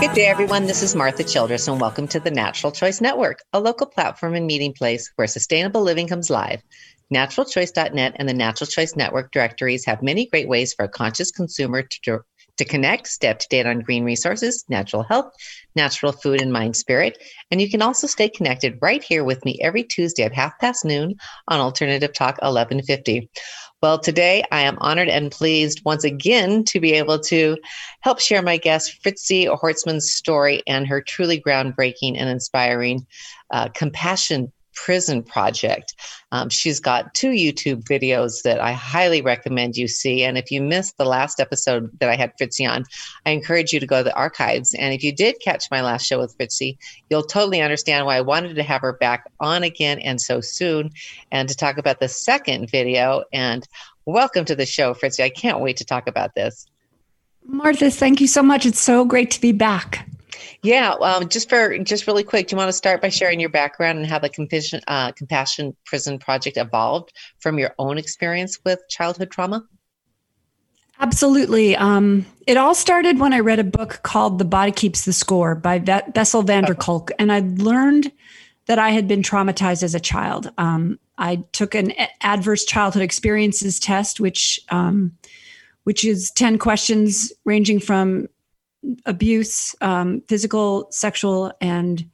Good day, everyone. This is Martha Childress, and welcome to the Natural Choice Network, a local platform and meeting place where sustainable living comes live. NaturalChoice.net and the Natural Choice Network directories have many great ways for a conscious consumer to, to connect, stay up to date on green resources, natural health, natural food, and mind spirit. And you can also stay connected right here with me every Tuesday at half past noon on Alternative Talk 1150. Well, today I am honored and pleased once again to be able to help share my guest Fritzi Horstman's story and her truly groundbreaking and inspiring uh, compassion prison project. Um, she's got two YouTube videos that I highly recommend you see. And if you missed the last episode that I had Fritzi on, I encourage you to go to the archives. And if you did catch my last show with Fritzi, you'll totally understand why I wanted to have her back on again and so soon and to talk about the second video. And welcome to the show, Fritzi. I can't wait to talk about this. Martha, thank you so much. It's so great to be back. Yeah, um, just for just really quick, do you want to start by sharing your background and how the Compassion, uh, Compassion Prison Project evolved from your own experience with childhood trauma? Absolutely. Um, it all started when I read a book called The Body Keeps the Score by Bessel van der Kolk, and I learned that I had been traumatized as a child. Um, I took an adverse childhood experiences test, which um, which is ten questions ranging from abuse, um, physical, sexual, and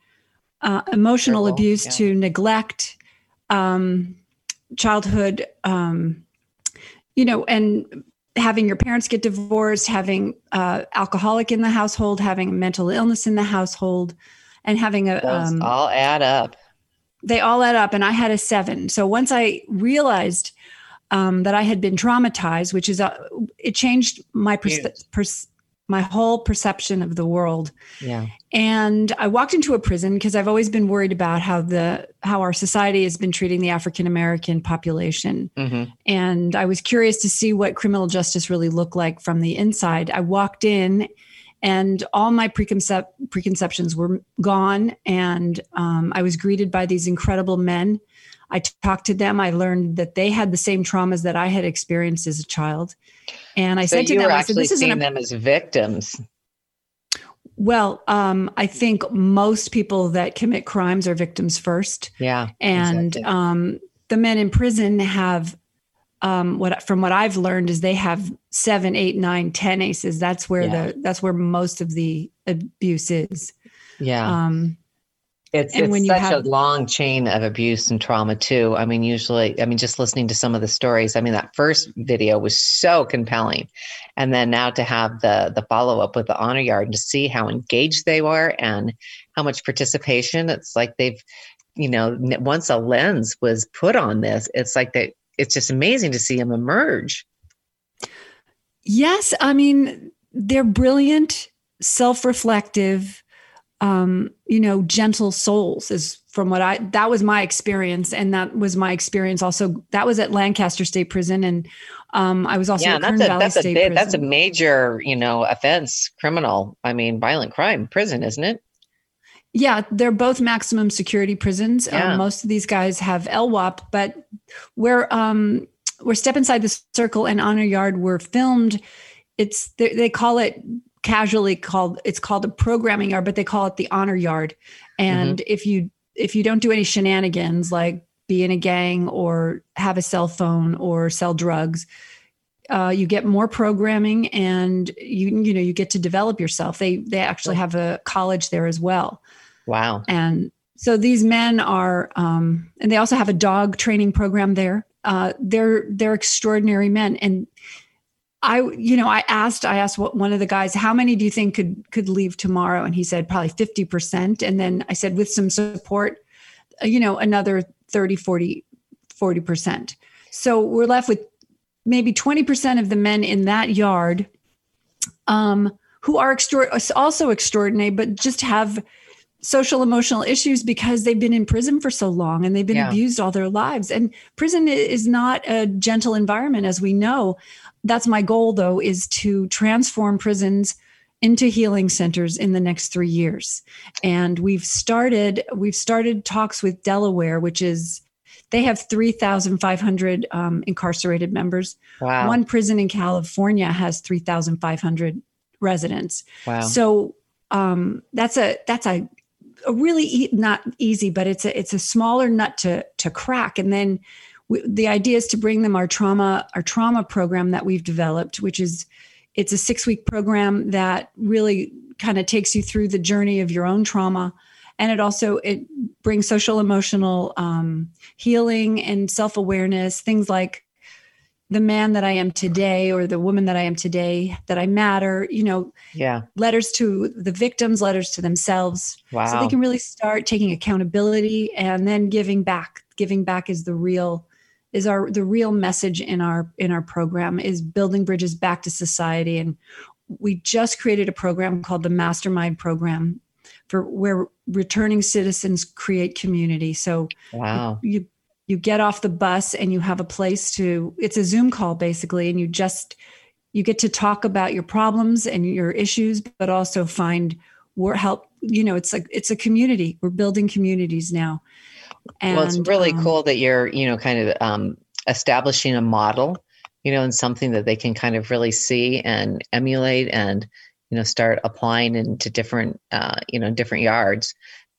uh, emotional Terrible. abuse yeah. to neglect, um, childhood, um, you know, and having your parents get divorced, having uh, alcoholic in the household, having mental illness in the household, and having a Those um, all add up. They all add up, and I had a seven. So once I realized um, that I had been traumatized, which is a, it changed my pers- pers- my whole perception of the world. Yeah. And I walked into a prison because I've always been worried about how the how our society has been treating the African American population. Mm-hmm. And I was curious to see what criminal justice really looked like from the inside. I walked in and all my preconcep- preconceptions were gone and um, I was greeted by these incredible men I talked to them. I learned that they had the same traumas that I had experienced as a child. And I so said to them, I said, this isn't a- them as victims. Well, um, I think most people that commit crimes are victims first. Yeah. And exactly. um, the men in prison have um, what from what I've learned is they have seven, eight, nine, ten aces. That's where yeah. the that's where most of the abuse is. Yeah. Um, it's, and it's when such have, a long chain of abuse and trauma too. I mean, usually, I mean, just listening to some of the stories. I mean, that first video was so compelling, and then now to have the the follow up with the honor yard and to see how engaged they were and how much participation. It's like they've, you know, once a lens was put on this, it's like that. It's just amazing to see them emerge. Yes, I mean they're brilliant, self reflective um, you know, gentle souls is from what I that was my experience, and that was my experience. Also, that was at Lancaster State Prison, and um, I was also yeah, at Kern that's a, Valley that's State a that's a major you know offense, criminal. I mean, violent crime prison, isn't it? Yeah, they're both maximum security prisons. Um, yeah. Um, most of these guys have LWOP, but we're um, we're step inside the circle and honor yard. We're filmed. It's they, they call it casually called it's called a programming yard, but they call it the honor yard. And mm-hmm. if you if you don't do any shenanigans like be in a gang or have a cell phone or sell drugs, uh, you get more programming and you you know you get to develop yourself. They they actually have a college there as well. Wow. And so these men are, um, and they also have a dog training program there. Uh, they're they're extraordinary men, and I, you know, I asked, I asked what, one of the guys, how many do you think could could leave tomorrow? And he said probably 50%. And then I said, with some support, uh, you know, another 30, 40, 40%. So we're left with maybe 20% of the men in that yard um, who are extra- also extraordinary, but just have social emotional issues because they've been in prison for so long and they've been yeah. abused all their lives and prison is not a gentle environment as we know that's my goal though is to transform prisons into healing centers in the next 3 years and we've started we've started talks with Delaware which is they have 3,500 um, incarcerated members. Wow. One prison in California has 3,500 residents. Wow. So um, that's a that's a, a really e- not easy, but it's a it's a smaller nut to to crack. And then we, the idea is to bring them our trauma our trauma program that we've developed, which is it's a six week program that really kind of takes you through the journey of your own trauma and it also it brings social emotional um, healing and self-awareness things like the man that i am today or the woman that i am today that i matter you know yeah. letters to the victims letters to themselves. Wow. so they can really start taking accountability and then giving back. Giving back is the real is our the real message in our in our program is building bridges back to society. And we just created a program called the mastermind program for where returning citizens create community. So wow. you you get off the bus and you have a place to it's a zoom call basically and you just you get to talk about your problems and your issues but also find work help you know it's like it's a community. We're building communities now. And, well it's really um, cool that you're you know kind of um, establishing a model you know and something that they can kind of really see and emulate and you know start applying into different uh, you know different yards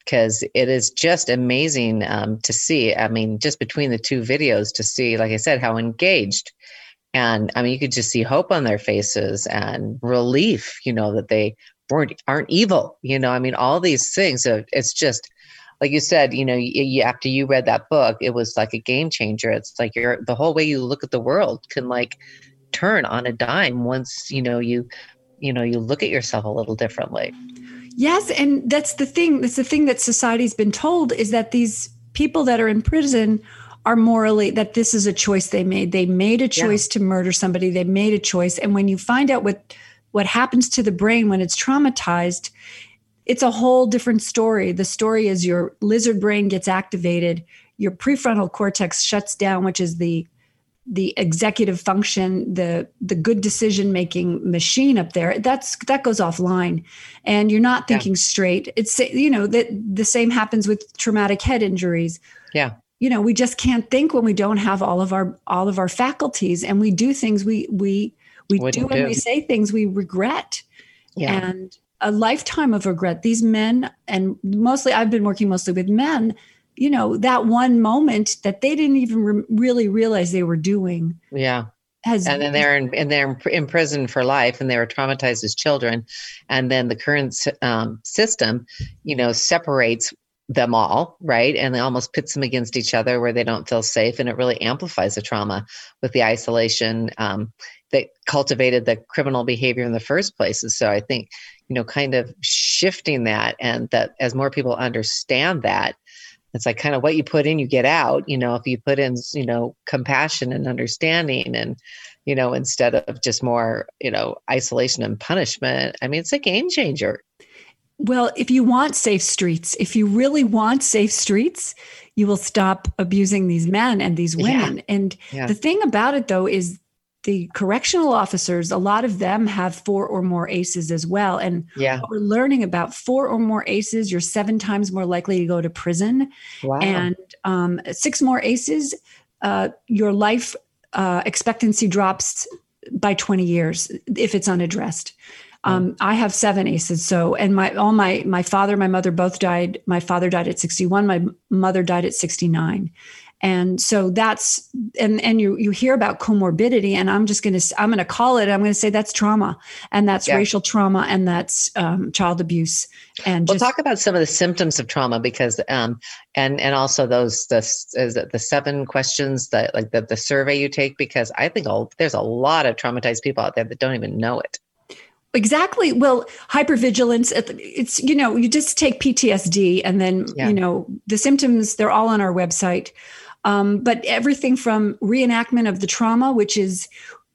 because it is just amazing um, to see. I mean, just between the two videos, to see, like I said, how engaged. And I mean, you could just see hope on their faces and relief, you know, that they weren't aren't evil. You know, I mean, all these things. So it's just like you said. You know, you, after you read that book, it was like a game changer. It's like you're the whole way you look at the world can like turn on a dime once you know you you know you look at yourself a little differently Yes, and that's the thing. That's the thing that society's been told is that these people that are in prison are morally that this is a choice they made. They made a choice yeah. to murder somebody. They made a choice, and when you find out what what happens to the brain when it's traumatized, it's a whole different story. The story is your lizard brain gets activated, your prefrontal cortex shuts down, which is the the executive function the the good decision making machine up there that's that goes offline. And you're not thinking yeah. straight. It's you know that the same happens with traumatic head injuries. Yeah. You know we just can't think when we don't have all of our all of our faculties. And we do things we we we Wouldn't do and do. we say things we regret. Yeah. and a lifetime of regret. These men and mostly i've been working mostly with men you know that one moment that they didn't even re- really realize they were doing yeah. has and then they're in and they're in prison for life and they were traumatized as children. And then the current um, system you know separates them all right? And they almost pits them against each other where they don't feel safe and it really amplifies the trauma with the isolation um, that cultivated the criminal behavior in the first place. And so i think you know kind of shifting that and that as more people understand that it's like kind of what you put in you get out you know if you put in you know compassion and understanding and you know instead of just more you know isolation and punishment i mean it's a game changer well if you want safe streets if you really want safe streets you will stop abusing these men and these women yeah. and yeah. the thing about it though is the correctional officers, a lot of them have four or more ACEs as well. And yeah. we're learning about four or more ACEs, you're seven times more likely to go to prison. Wow. And um, six more ACEs, uh, your life uh, expectancy drops by 20 years if it's unaddressed. Um, I have seven ACEs. So, and my all my my father, my mother both died. My father died at 61. My mother died at 69 and so that's and and you you hear about comorbidity and i'm just to i'm to call it i'm to say that's trauma and that's yeah. racial trauma and that's um, child abuse and we'll just, talk about some of the symptoms of trauma because um and and also those the is it the seven questions that like the, the survey you take because i think all, there's a lot of traumatized people out there that don't even know it Exactly. Well, hypervigilance, it's, you know, you just take PTSD and then, yeah. you know, the symptoms, they're all on our website. Um, but everything from reenactment of the trauma, which is,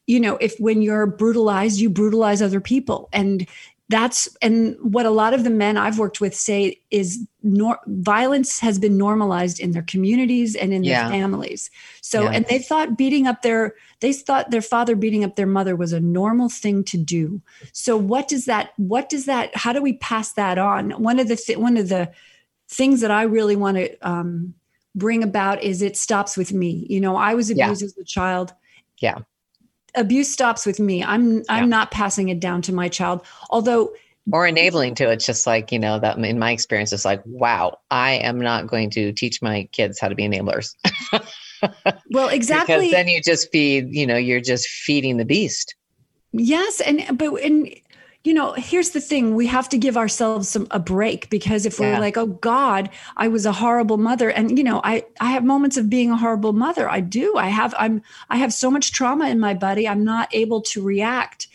you know, if when you're brutalized, you brutalize other people. And that's and what a lot of the men I've worked with say is nor, violence has been normalized in their communities and in yeah. their families. So yeah. and they thought beating up their they thought their father beating up their mother was a normal thing to do. So what does that what does that how do we pass that on? One of the th- one of the things that I really want to um, bring about is it stops with me. You know, I was abused yeah. as a child. Yeah. Abuse stops with me. I'm I'm not passing it down to my child. Although or enabling to it's just like you know that in my experience it's like wow i am not going to teach my kids how to be enablers well exactly because then you just feed you know you're just feeding the beast yes and but and you know here's the thing we have to give ourselves some a break because if we're like oh god i was a horrible mother. And you know i i have moments of being a horrible mother. I do. I have i'm i have so much trauma in my body. I'm not able to react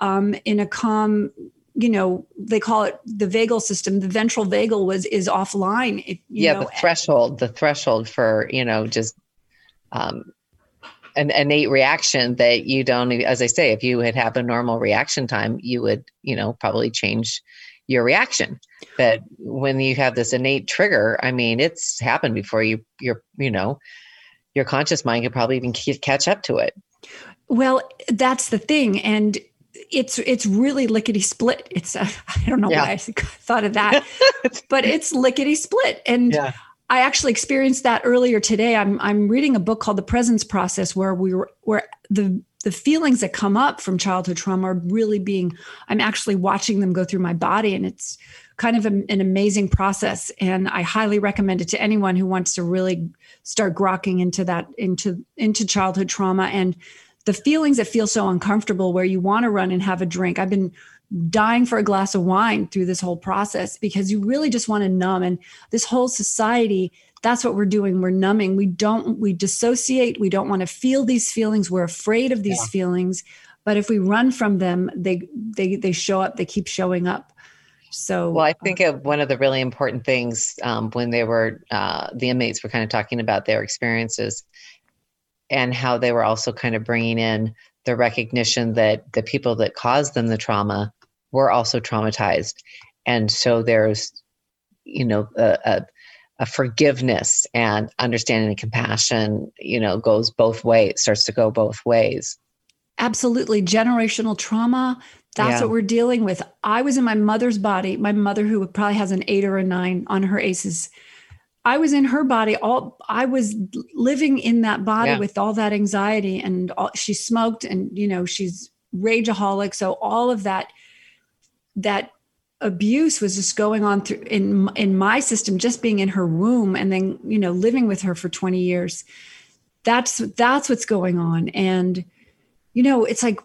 um, in a calm you know they call it the vagal system. The ventral vagal was is offline it, yeah know, the threshold the threshold for you know just um an innate reaction that you don't as i say if you had have a normal reaction time you would you know probably change your reaction but when you have this innate trigger i mean it's happened before you you're you know your conscious mind could probably even catch up to it well that's the thing and it's it's really lickety split. It's uh, I don't know yeah. why I thought of that, but it's lickety split. And yeah. I actually experienced that earlier today. I'm I'm reading a book called The Presence Process, where we were where the the feelings that come up from childhood trauma are really being. I'm actually watching them go through my body, and it's kind of a, an amazing process. And I highly recommend it to anyone who wants to really start grokking into that into into childhood trauma and the feelings that feel so uncomfortable where you want to run and have a drink. I've been dying for a glass of wine through this whole process because you really just want to numb. And this whole society, that's what we're doing. We're numbing. We don't, we dissociate. We don't want to feel these feelings. We're afraid of these yeah. feelings. But if we run from them, they they they show up, they keep showing up. So, well, I think of one of the really important things um, when they were uh, the inmates were kind of talking about their experiences and how they were also kind of bringing in the recognition that the people that caused them the trauma were also traumatized. And so there's you know a, a, a forgiveness and understanding and compassion you know goes both ways starts to go both ways. Absolutely. Generational trauma that's yeah. what we're dealing with. I was in my mother's body my mother who probably has an eight or a nine on her aces. I was in her body all I was living in that body yeah. with all that anxiety and all, she smoked and you know she's rageaholic. So all of that that abuse was just going on through in in my system just being in her womb and then you know living with her for 20 years. That's that's what's going on. And you know it's like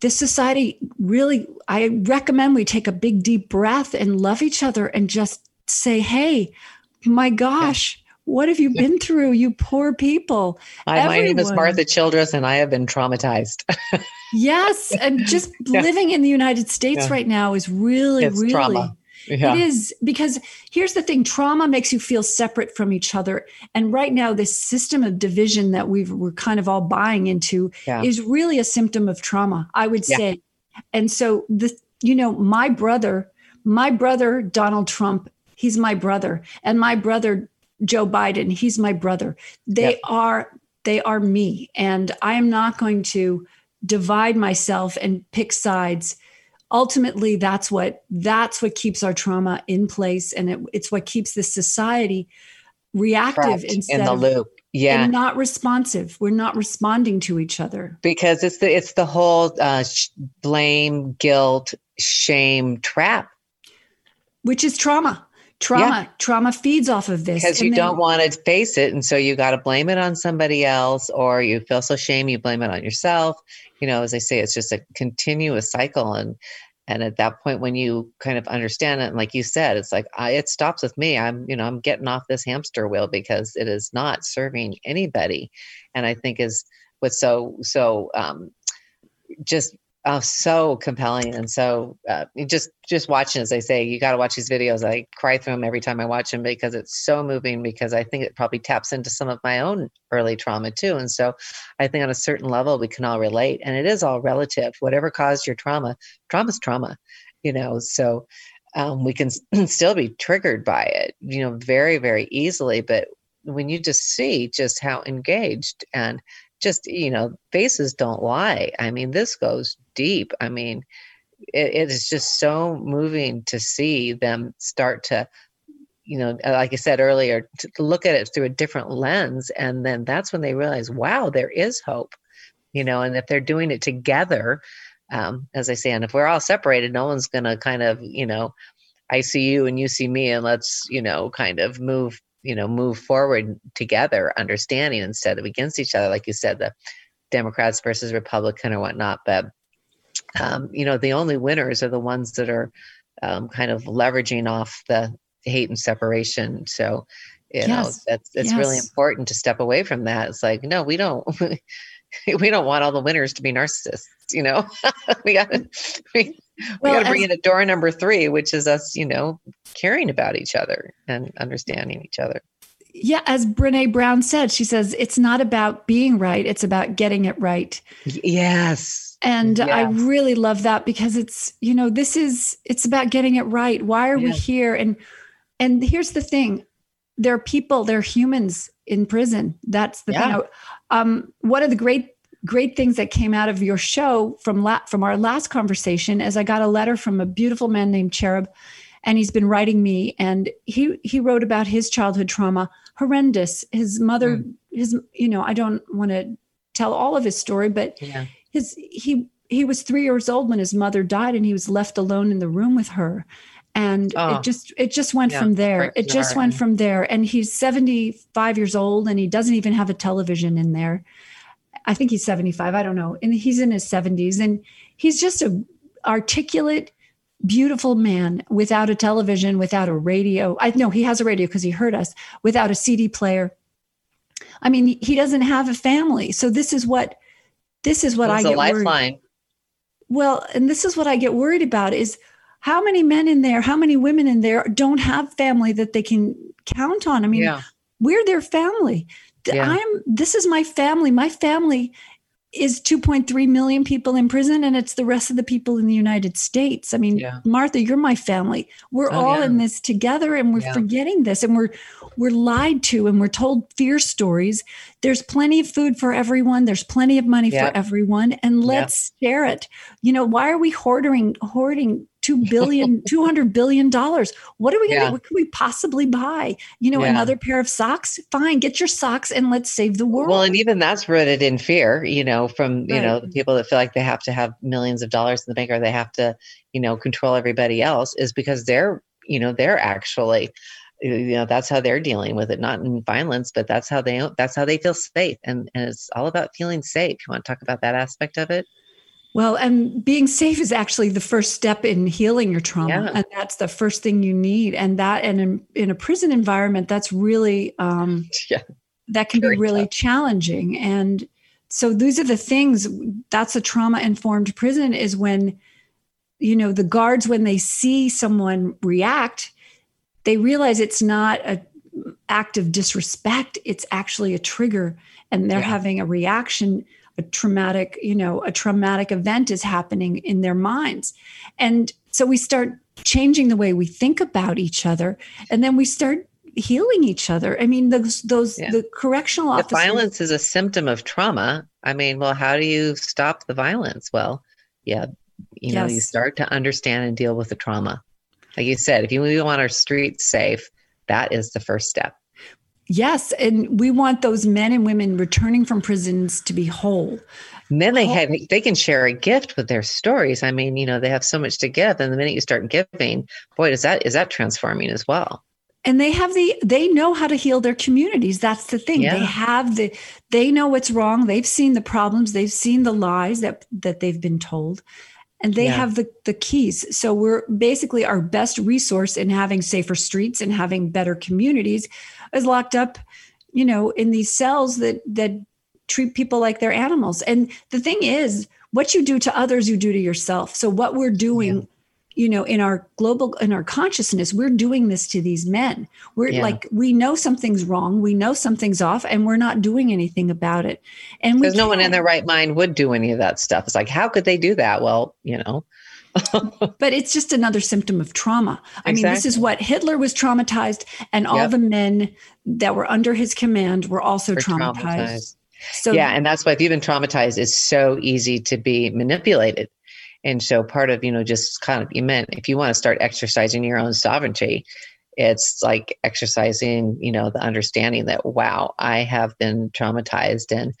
this society really i recommend we take a big deep breath and love each other and just say hey my gosh, what have you been through, you poor people? Hi, my name is Martha Childress, and I have been traumatized. yes, and just yeah. living in the United States yeah. right now is really, it's really. Trauma. Yeah. It is because here's the thing trauma makes you feel separate from each other. And right now, this system of division that we are kind of all buying into yeah. is really a symptom of trauma, I would yeah. say. And so, the, you know, my brother, my brother, Donald Trump, he's my brother and my brother joe biden he's my brother. They yep. are they are me. And i am not going to divide myself and pick sides. Ultimately that's what that's what keeps our trauma in place and it, it's what keeps this society reactive instead in the loop. Yeah. and not responsive. We're not responding to each other. Because it's the it's the whole uh, sh- blame guilt shame trap. Which is trauma trauma yeah. trauma feeds off of this because you then, don't want to face it and so you got to blame it on somebody else or you feel so shame you blame it on yourself. You know as i say it's just a continuous cycle and and at that point when you kind of understand it and like you said it's like I, it stops with me. I'm you know i'm getting off this hamster wheel because it is not serving anybody. And i think is what's so so um just Oh, so compelling and so uh, just just watching as I say, you got to watch these videos. I cry through them every time I watch them because it's so moving. Because I think it probably taps into some of my own early trauma too. And so, I think on a certain level we can all relate, and it is all relative. Whatever caused your trauma, trauma's trauma, you know. So um, we can still be triggered by it, you know, very very easily. But when you just see just how engaged and just you know faces don't lie i mean this goes deep i mean it, it is just so moving to see them start to you know like i said earlier to look at it through a different lens and then that's when they realize wow there is hope you know and if they're doing it together um, as I say, and if we're all separated, no one's going to kind of, you know, I see you and you see me, and let's, you know, kind of move, you know, move forward together, understanding instead of against each other, like you said, the Democrats versus Republican or whatnot. But, um, you know, the only winners are the ones that are um, kind of leveraging off the hate and separation. So, you yes. know, that's it's yes. really important to step away from that. It's like, no, we don't. we don't want all the winners to be narcissists you know we got to we, well, we got to bring in a door number three which is us you know caring about each other and understanding each other yeah as brene brown said she says it's not about being right it's about getting it right yes and yes. i really love that because it's you know this is it's about getting it right why are yes. we here and and here's the thing there are people there are humans in prison that's the yeah. thing um, one of the great great things that came out of your show from la- from our last conversation is I got a letter from a beautiful man named Cherub, and he's been writing me, and he he wrote about his childhood trauma, horrendous. His mother, mm. his you know, I don't want to tell all of his story, but yeah. His he he was three years old when his mother died, and he was left alone in the room with her, and oh, it just it just went yeah, from there. it just went from there. And he's 75 years old and he doesn't even have a television in there. I think he's 75 i don't know. And he's in his 70s and he's just a articulate beautiful man without a television without a radio. I know he has a radio because he heard us without a cd player. I mean he doesn't have a family. So this is what this is what i get lifeline worried. well and this is what i get worried about is how many men in there, how many women in there don't have family that they can count on? I mean, yeah. we're their family. Yeah. I'm this is my family. My family is 2.3 million people in prison and it's the rest of the people in the United States. I mean, yeah. Martha, you're my family. We're oh, all in this together and we're forgetting this and we're we're lied to and we're told fear stories. There's plenty of food for everyone, there's plenty of money for everyone and let's share it. You know, why are we hoarding hoarding two billion, two hundred billion dollars. What are we gonna what can we possibly buy? You know, yeah. another pair of socks? Fine, get your socks and let's save the world. Well, and even that's rooted in fear, you know, from you right. know, the people that feel like they have to have millions of dollars in the bank or they have to, you know, control everybody else is because they're, you know, they're actually you know that's how they're dealing with it not in violence but that's how they that's how they feel safe and and it's all about feeling safe you want to talk about that aspect of it well, and being safe is actually the first step in healing your trauma. Yeah. And that's the first thing you need. And that, and in, in a prison environment, that's really, um, yeah. that can Very be really tough. challenging. And so these are the things that's a trauma informed prison is when, you know, the guards, when they see someone react, they realize it's not a act of disrespect. It's actually a trigger and they're yeah. having a reaction a traumatic you know a traumatic event is happening in their minds and so we start changing the way we think about each other and then we start healing each other i mean those those yeah. the correctional officers if violence is a symptom of trauma i mean well how do you stop the violence well yeah you know you start to understand and deal with the trauma like you said if you want our streets safe that is the first step Yes, and we want those men and women returning from prisons to be whole. And then they have they can share a gift with their stories. I mean, you know, they have so much to give, and the minute you start giving, boy, does that is that transforming as well. And they have the they know how to heal their communities. That's the thing. Yeah. They have the they know what's wrong. They've seen the problems. They've seen the lies that that they've been told and they yeah. have the, the keys so we're basically our best resource in having safer streets and having better communities is locked up you know in these cells that that treat people like they're animals and the thing is what you do to others you do to yourself so what we're doing yeah. You know in our global in our consciousness we're doing this to these men we're yeah. like we know something's wrong we know something's off and we're not doing anything about it and because no one in their right mind would do any of that stuff it's like how could they do that well you know but it's just another symptom of trauma. I mean, this is what Hitler was traumatized, and all yep. the men that were under his command were also traumatized. traumatized. So yeah, and that's why if you've been traumatized, it's so easy to be manipulated. And so part of, you know, just kind of you meant if you want to start exercising your own sovereignty, it's like exercising, you know, the understanding that wow, I have been traumatized and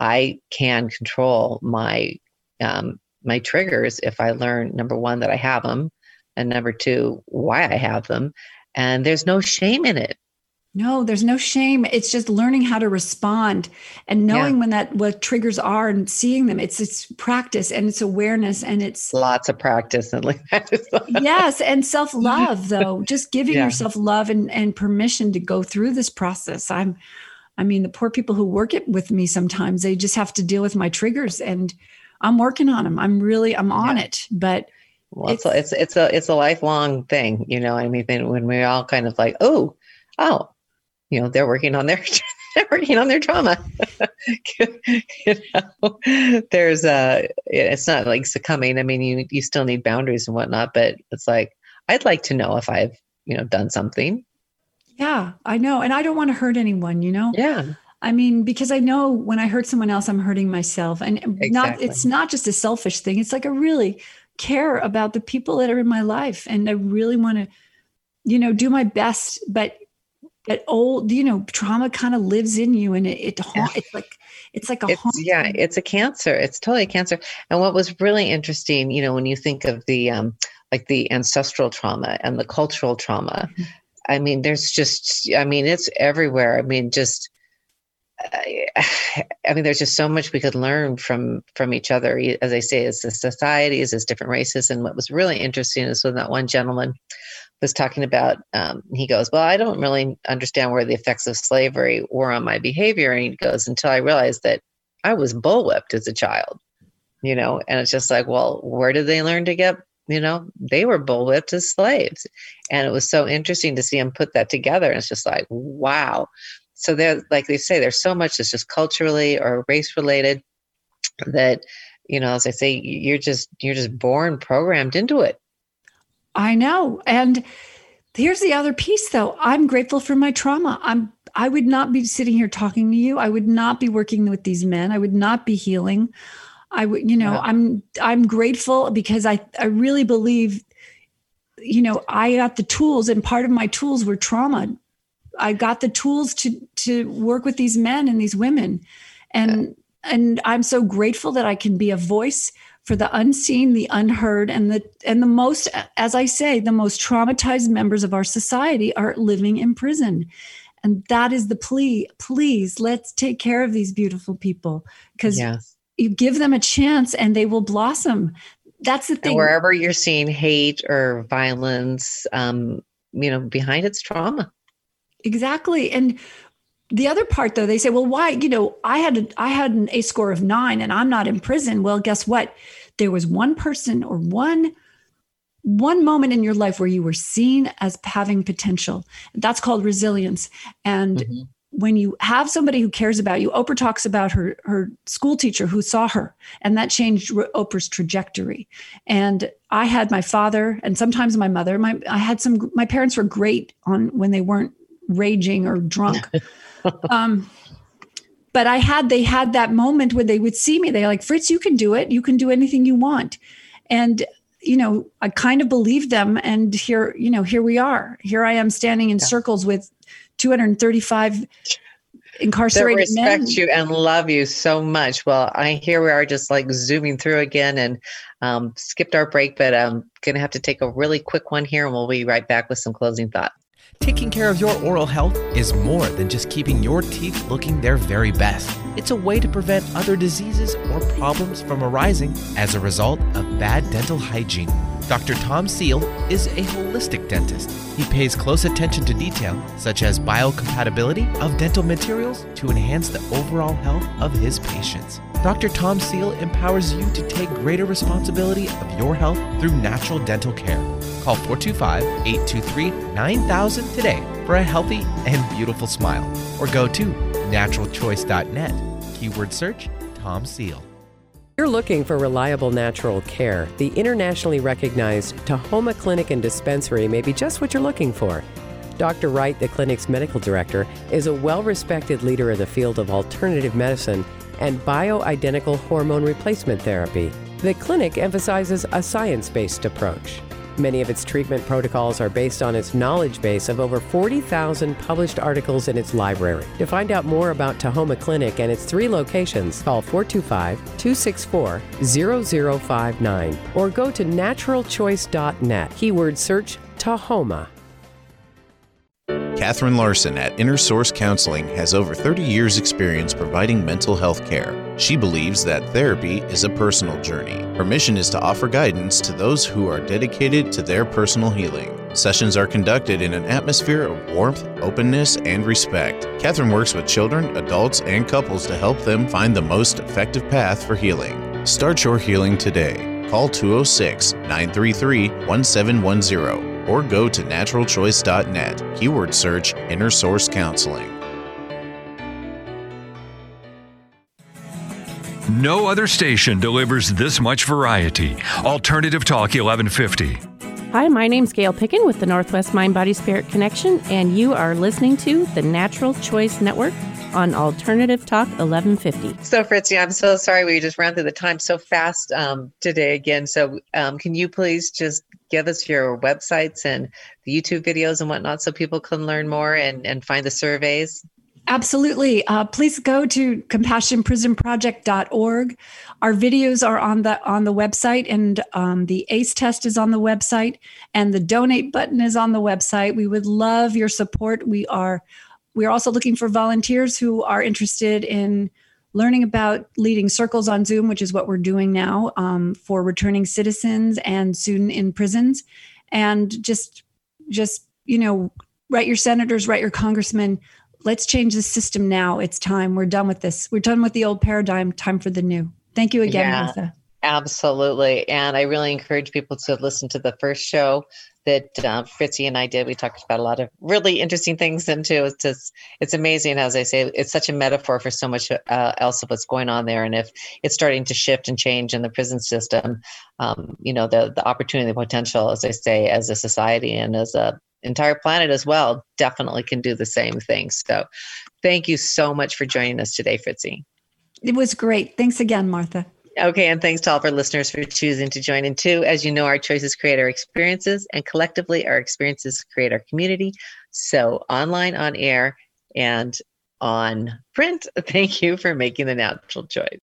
I can control my um, my triggers if I learn number one that I have them, and number two why I have them, and there's no shame in it. No, there's no shame. It's just learning how to respond and knowing yeah. when that what triggers are and seeing them. It's it's practice and it's awareness and it's lots of practice and like yes, and self love though, just giving yeah. yourself love and and permission to go through this process. I'm, I mean, the poor people who work it with me sometimes they just have to deal with my triggers and I'm working on them. I'm really I'm on yeah. it, but. Well, it's, it's it's a it's a lifelong thing, you know. I mean, when we're all kind of like, oh, oh, you know they're working on their they're working on their trauma you know there's a it's not like succumbing i mean you you still need boundaries and whatnot but it's like i'd like to know if i've you know done something yeah i know and i don't want to hurt anyone you know yeah I mean, because I know when I hurt someone else, I'm hurting myself. And exactly. not it's not just a selfish thing. It's like I really care about the people that are in my life. And I really want to, you know, do my best. But that old you know trauma kind of lives in you and it, it ha- it's like it's like a it's, yeah it's a cancer it's totally a cancer and what was really interesting you know when you think of the um like the ancestral trauma and the cultural trauma mm-hmm. i mean there's just i mean it's everywhere i mean just I, I mean, there's just so much we could learn from from each other. As I say, as the societies, as different races. And what was really interesting is when that one gentleman was talking about, um, he goes, Well, I don't really understand where the effects of slavery were on my behavior. And he goes, Until I realized that I was bullwhipped as a child, you know, and it's just like, Well, where did they learn to get, you know, they were bullwhipped as slaves. And it was so interesting to see him put that together. And it's just like, wow. So there, like they say, there's so much that's just culturally or race related that, you know, as I say, you're just, you're just born programmed into it I know. And here's the other piece though. I'm grateful for my trauma. I'm I would not be sitting here talking to you. I would not be working with these men. I would not be healing. I would, you know, yeah. I'm I'm grateful because I I really believe you know, I got the tools and part of my tools were trauma. I got the tools to to work with these men and these women. And yeah. and I'm so grateful that I can be a voice for the unseen, the unheard, and the and the most, as I say, the most traumatized members of our society are living in prison. And that is the plea. Please, let's take care of these beautiful people because yes. you give them a chance and they will blossom. That's the thing. And wherever you're seeing hate or violence, um, you know, behind it's trauma. Exactly. And the other part though they say well why you know i had a, i had an ACE score of 9 and i'm not in prison. Well guess what? There was one person or one one moment in your life where you were seen as having potential. That's called resilience. And mm-hmm. when you have somebody who cares about you oprah talks about her her school teacher who saw her and that changed oprah's trajectory. And i had my father and sometimes my mother. My i had some my parents were great on when they weren't raging or drunk um, but I had they had that moment where they would see me. They're like, Fritz, you can do it. You can do anything you want. And you know, I kind of believed them. And here, you know, here we are. Here I am standing in yeah. circles with 235 incarcerated that respect men. you and love you so much. Well, I here we are just like zooming through again and um, skipped our break, but I'm gonna have to take a really quick one here, and we'll be right back with some closing thoughts. Taking care of your oral health is more than just keeping your teeth looking their very best. It's a way to prevent other diseases or problems from arising as a result of bad dental hygiene. Dr. Tom Seal is a holistic dentist. He pays close attention to detail, such as biocompatibility of dental materials, to enhance the overall health of his patients. Dr. Tom Seal empowers you to take greater responsibility of your health through natural dental care. Call 425 823 9000 today for a healthy and beautiful smile, or go to naturalchoice.net. Keyword search Tom Seal. You're looking for reliable natural care. The internationally recognized Tahoma Clinic and Dispensary may be just what you're looking for. Dr. Wright, the clinic's medical director, is a well respected leader in the field of alternative medicine and bioidentical hormone replacement therapy. The clinic emphasizes a science based approach. Many of its treatment protocols are based on its knowledge base of over 40,000 published articles in its library. To find out more about Tahoma Clinic and its three locations, call 425 264 0059 or go to naturalchoice.net. Keyword search Tahoma. Catherine Larson at Inner Source Counseling has over 30 years' experience providing mental health care. She believes that therapy is a personal journey. Her mission is to offer guidance to those who are dedicated to their personal healing. Sessions are conducted in an atmosphere of warmth, openness, and respect. Catherine works with children, adults, and couples to help them find the most effective path for healing. Start your healing today. Call 206 933 1710 or go to naturalchoice.net. Keyword search Inner Source Counseling. No other station delivers this much variety. Alternative Talk 1150. Hi, my name's Gail Picken with the Northwest Mind Body Spirit Connection, and you are listening to the Natural Choice Network on Alternative Talk 1150. So, Fritzi, I'm so sorry we just ran through the time so fast um, today again. So, um, can you please just give us your websites and the YouTube videos and whatnot so people can learn more and, and find the surveys? Absolutely. Uh, please go to compassionprisonproject.org. Our videos are on the on the website, and um, the ACE test is on the website, and the donate button is on the website. We would love your support. We are we are also looking for volunteers who are interested in learning about leading circles on Zoom, which is what we're doing now um, for returning citizens and student in prisons, and just just you know write your senators, write your congressmen let's change the system now. It's time. We're done with this. We're done with the old paradigm. Time for the new. Thank you again, yeah, Martha. Absolutely. And I really encourage people to listen to the first show that uh, Fritzi and I did. We talked about a lot of really interesting things And too. It's just, it's amazing, as I say, it's such a metaphor for so much uh, else of what's going on there. And if it's starting to shift and change in the prison system, um, you know, the, the opportunity, the potential, as I say, as a society and as a entire planet as well definitely can do the same thing. So thank you so much for joining us today, Fritzi. It was great. Thanks again, Martha. Okay, and thanks to all of our listeners for choosing to join in too. As you know, our choices create our experiences, and collectively, our experiences create our community. So, online, on air, and on print, thank you for making the natural choice.